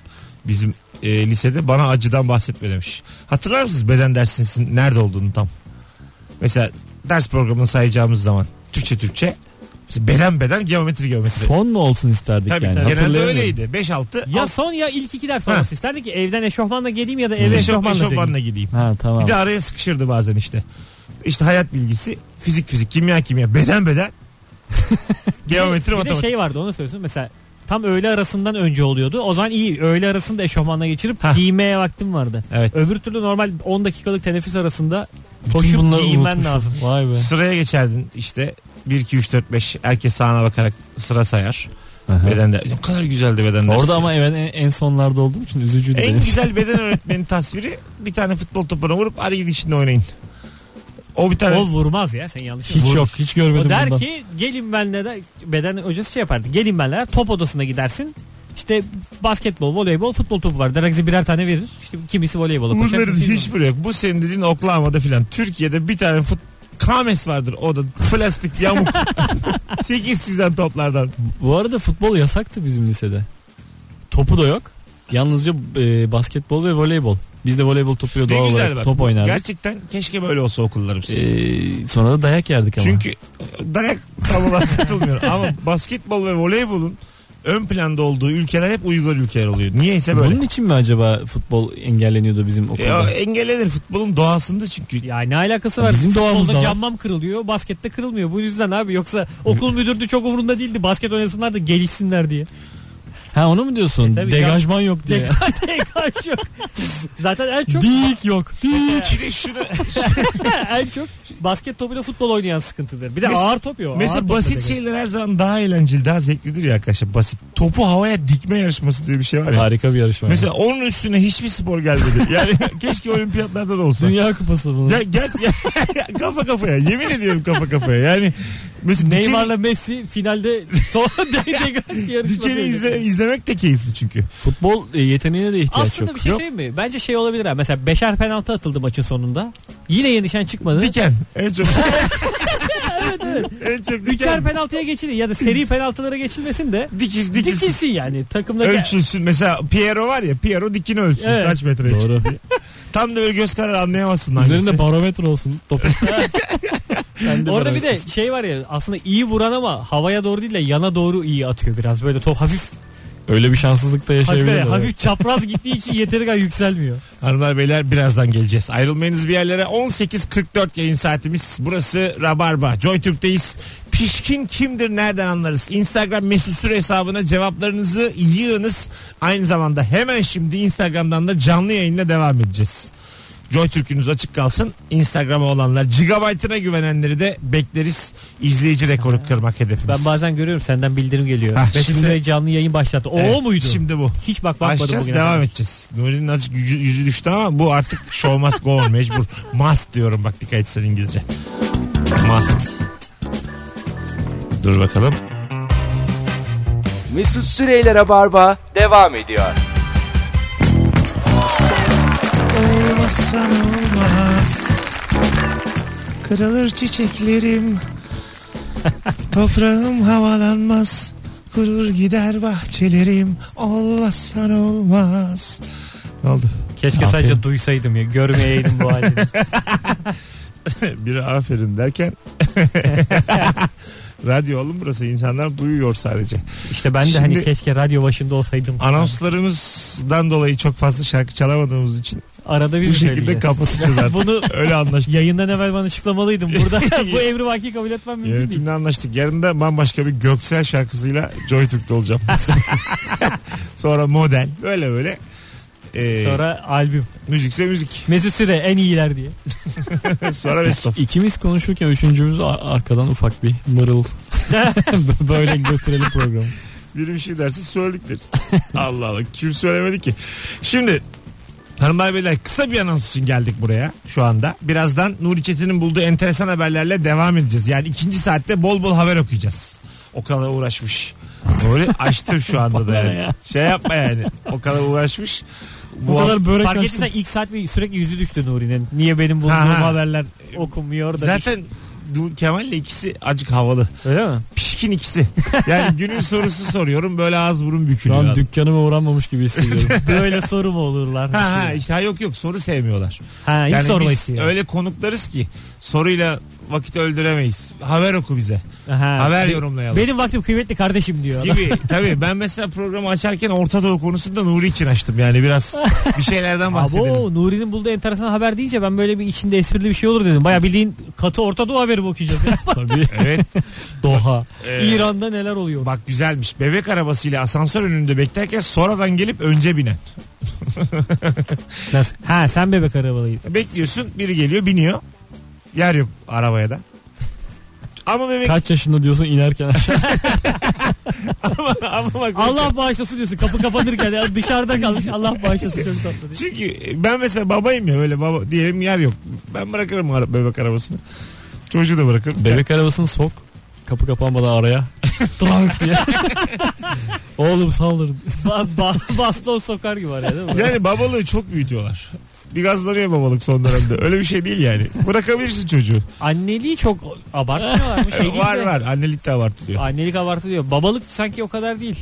bizim e, lisede. Bana acıdan bahsetme demiş. Hatırlar mısınız beden dersinin nerede olduğunu tam? Mesela ders programını sayacağımız zaman Türkçe Türkçe mesela beden beden geometri geometri. Son mu olsun isterdik Tabii yani? genelde Hatırlayamıyorum. öyleydi. 5-6 ya alt- son ya ilk iki ders olması isterdi ki evden eşofmanla geleyim ya da eve eşof- eşofmanla eşofmanla gideyim. Ha tamam. Bir de araya sıkışırdı bazen işte. İşte hayat bilgisi, fizik fizik, kimya kimya, beden beden. (laughs) Geometri Bir de matematik. şey vardı onu söylüyorsun. Mesela tam öğle arasından önce oluyordu. O zaman iyi. Öğle arasında eşofmanla geçirip Hah. giymeye vaktim vardı. Evet. Öbür türlü normal 10 dakikalık teneffüs arasında koşup bunları giymen unutmuşum. lazım. Vay be. Sıraya geçerdin işte 1 2 3 4 5 herkes sağına bakarak sıra sayar. Aha. Bedende ne kadar güzeldi beden dersi. Orada ama ben en, en sonlarda olduğum için üzücüydü en benim güzel beden (laughs) öğretmenin tasviri bir tane futbol topuna vurup hadi gidin şimdi oynayın. O bir tane O vurmaz ya sen yanlış Hiç Vurur. yok hiç görmedim O der bundan. ki gelin benle de beden hocası şey yapardı. Gelin benle top odasına gidersin. İşte basketbol, voleybol, futbol topu var. Herkese birer tane verir. İşte kimisi voleybola koşar. Bunların hiçbiri yok. Bu senin dediğin Oklahoma'da filan. Türkiye'de bir tane fut Kames vardır o da plastik yamuk. (laughs) 8 çizen toplardan. Bu arada futbol yasaktı bizim lisede. Topu da yok. Yalnızca e, basketbol ve voleybol. Biz de voleybol topuyla Ne doğal güzel olarak bak. top Bu oynardık. Gerçekten keşke böyle olsa okullarımız. E, sonra da dayak yerdik ama. Çünkü dayak tam olarak katılmıyorum. Ama basketbol ve voleybolun ön planda olduğu ülkeler hep uygar ülkeler oluyor. Niyeyse böyle. Bunun için mi acaba futbol engelleniyordu bizim o okulda? engellenir futbolun doğasında çünkü. Ya ne alakası var? Bizim doğamızda Futbolda var. cammam kırılıyor, baskette kırılmıyor. Bu yüzden abi yoksa okul müdürü çok umurunda değildi. Basket oynasınlar da gelişsinler diye. Ha onu mu diyorsun? E, tabii Degajman yok diye. Tekrar (laughs) yok. Zaten en çok Dik yok. Dik. Bir de şunu (laughs) en çok basket topuyla futbol oynayan sıkıntıdır. Bir de Mes- ağır top yok. mesela ağır top basit şeyler her zaman daha eğlenceli, daha zevklidir ya arkadaşlar. Basit. Topu havaya dikme yarışması diye bir şey var ya. Harika bir yarışma. Mesela onun üstüne hiçbir spor gelmedi. (laughs) Yani keşke olimpiyatlarda da olsa. Dünya kupası bunu. Ya gel ya, kafa kafaya. Yemin ediyorum kafa kafaya. Yani mesela Neymar'la Messi finalde (laughs) (laughs) dikeni, izle, izlemek de keyifli çünkü. Futbol e, yeteneğine de ihtiyaç Aslında yok. bir şey Yok. söyleyeyim mi? Bence şey olabilir ha. Mesela beşer penaltı atıldı maçın sonunda. Yine yenişen çıkmadı. Diken. En çok. (laughs) evet evet. en çok Üçer penaltıya geçilir ya da seri penaltılara geçilmesin de Dikiz dikilsin. dikilsin yani. Takımda Ölçülsün. Mesela Piero var ya Piero dikini ölçsün. Evet. Kaç metreye Doğru. Tam da böyle göz kararı anlayamazsın hangisi. Üzerinde barometre olsun topu. Kendi Orada bir de şey var ya aslında iyi vuran ama havaya doğru değil de yana doğru iyi atıyor biraz. Böyle top hafif Öyle bir şanssızlık da hafif, yaşayabilirler. hafif çapraz (laughs) gittiği için yeteri kadar yükselmiyor. Hanımlar beyler birazdan geleceğiz. Ayrılmayınız bir yerlere. 18.44 yayın saatimiz. Burası Rabarba. JoyTürk'teyiz. Pişkin kimdir nereden anlarız? Instagram mesut süre hesabına cevaplarınızı yığınız. Aynı zamanda hemen şimdi Instagram'dan da canlı yayınla devam edeceğiz. JoyTürk'ünüz açık kalsın. Instagram'a olanlar gigabaytına güvenenleri de bekleriz. İzleyici rekoru kırmak hedefimiz. Ben bazen görüyorum senden bildirim geliyor. Ha, Mesut şimdi- Süre canlı yayın başlattı. O, Evet, o muydu? Şimdi bu. Hiç bak bakmadım Açacağız bugüne devam kadar. edeceğiz. Nuri'nin azıcık yüzü, yüzü düştü ama bu artık show must go on mecbur. Must diyorum bak dikkat etsen İngilizce. Must. Dur bakalım. Mesut Süreyler'e barba devam ediyor. Olmazsan olmaz. Kırılır çiçeklerim. (laughs) Toprağım havalanmaz. Kurur gider bahçelerim. Olmazsan olmaz. Ne oldu? Keşke Aferin. sadece duysaydım ya. Görmeyeydim bu halini. (laughs) Biri aferin derken (laughs) radyo oğlum burası insanlar duyuyor sadece. İşte ben de Şimdi- hani keşke radyo başında olsaydım. Anonslarımızdan dolayı çok fazla şarkı çalamadığımız için Arada bir bu mi şekilde kapatacağız (laughs) artık. Bunu Öyle anlaştık. yayından evvel bana açıklamalıydım. Burada (laughs) bu emri vaki kabul etmem mümkün değil. Yönetimle anlaştık. Yarın da bambaşka bir Göksel şarkısıyla Joy Türk'te olacağım. (laughs) Sonra model. Böyle böyle. Ee, Sonra albüm. müzikse müzik. Mesut Süre en iyiler diye. Sonra best of. İkimiz konuşurken üçüncümüz arkadan ufak bir mırıl. Böyle götürelim programı. Biri bir şey derse söyledik deriz. Allah Allah. Kim söylemedi ki? Şimdi Hanımlar beyler kısa bir anons için geldik buraya şu anda. Birazdan Nuri Çetin'in bulduğu enteresan haberlerle devam edeceğiz. Yani ikinci saatte bol bol haber okuyacağız. O kadar uğraşmış. Nuri açtım şu anda da yani. ya. Şey yapma yani. O kadar uğraşmış. Bu kadar börek Fark ettiysen ilk saat bir sürekli yüzü düştü Nuri'nin. Niye benim bulduğum Ha, ha. haberler okunmuyor da. Zaten Du- Kemal'le ikisi acık havalı. Öyle mi? Pişkin ikisi. Yani günün sorusu soruyorum böyle ağız burun Şu bükülüyor. an adam. dükkanıma uğranmamış gibi hissediyorum. (laughs) Böyle soru mu olurlar? Ha ha işte ha yok yok soru sevmiyorlar. Ha hiç Yani sorma biz istiyor. öyle konuklarız ki soruyla vakit öldüremeyiz. Haber oku bize. Aha. Haber Be- yorumlayalım. Benim vaktim kıymetli kardeşim diyor. gibi tabii ben mesela programı açarken Orta Doğu konusunda Nuri için açtım yani biraz bir şeylerden bahsedelim. Abo Nuri'nin bulduğu enteresan haber deyince ben böyle bir içinde esprili bir şey olur dedim. Baya bildiğin katı Orta Doğu haberi mi okuyacağız? ya? (laughs) Tabii. Evet Doha. Ee, İran'da neler oluyor? bak güzelmiş bebek arabasıyla asansör önünde beklerken sonradan gelip önce binen. Nasıl? Ha sen bebek arabalıydın. Bekliyorsun biri geliyor biniyor yer yok arabaya da. (laughs) Ama bebek Kaç yaşında diyorsun inerken aşağı. (laughs) ama, ama bak Allah bağışlasın diyorsun kapı kapanırken ya dışarıda kalmış Allah bağışlasın çok tatlı. diye. Çünkü ben mesela babayım ya öyle baba diyelim yer yok. Ben bırakırım ara- bebek arabasını. Çocuğu da bırakırım. Bebek arabasını sok. Kapı kapanmadan araya. (laughs) Trank diye. Oğlum saldır. Ba- ba- baston sokar gibi araya değil mi? Yani babalığı çok büyütüyorlar. Bir gazlanıyor babalık son dönemde. Öyle bir şey değil yani. Bırakabilirsin çocuğu. Anneliği çok abartmıyorlar mı? (laughs) Şey değil var de. var. Annelik de abartılıyor. Annelik abartılıyor. Babalık sanki o kadar değil.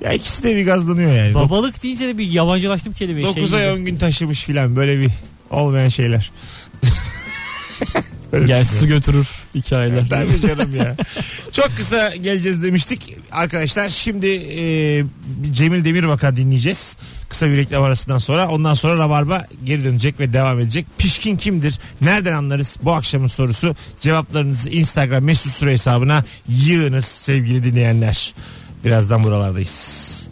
Ya ikisi de bir gazlanıyor yani. Babalık deyince de bir yabancılaştım kelimeyi. 9 şey ay gibi. 10 gün taşımış filan böyle bir olmayan şeyler. (laughs) Öyle Gel düşünüyorum. su götürür hikayeler. Tabii canım ya. (laughs) Çok kısa geleceğiz demiştik. Arkadaşlar şimdi e, Cemil Demirbak'a dinleyeceğiz. Kısa bir reklam arasından sonra. Ondan sonra Rabarba geri dönecek ve devam edecek. Pişkin kimdir? Nereden anlarız? Bu akşamın sorusu. Cevaplarınızı Instagram mesut süre hesabına yığınız sevgili dinleyenler. Birazdan buralardayız.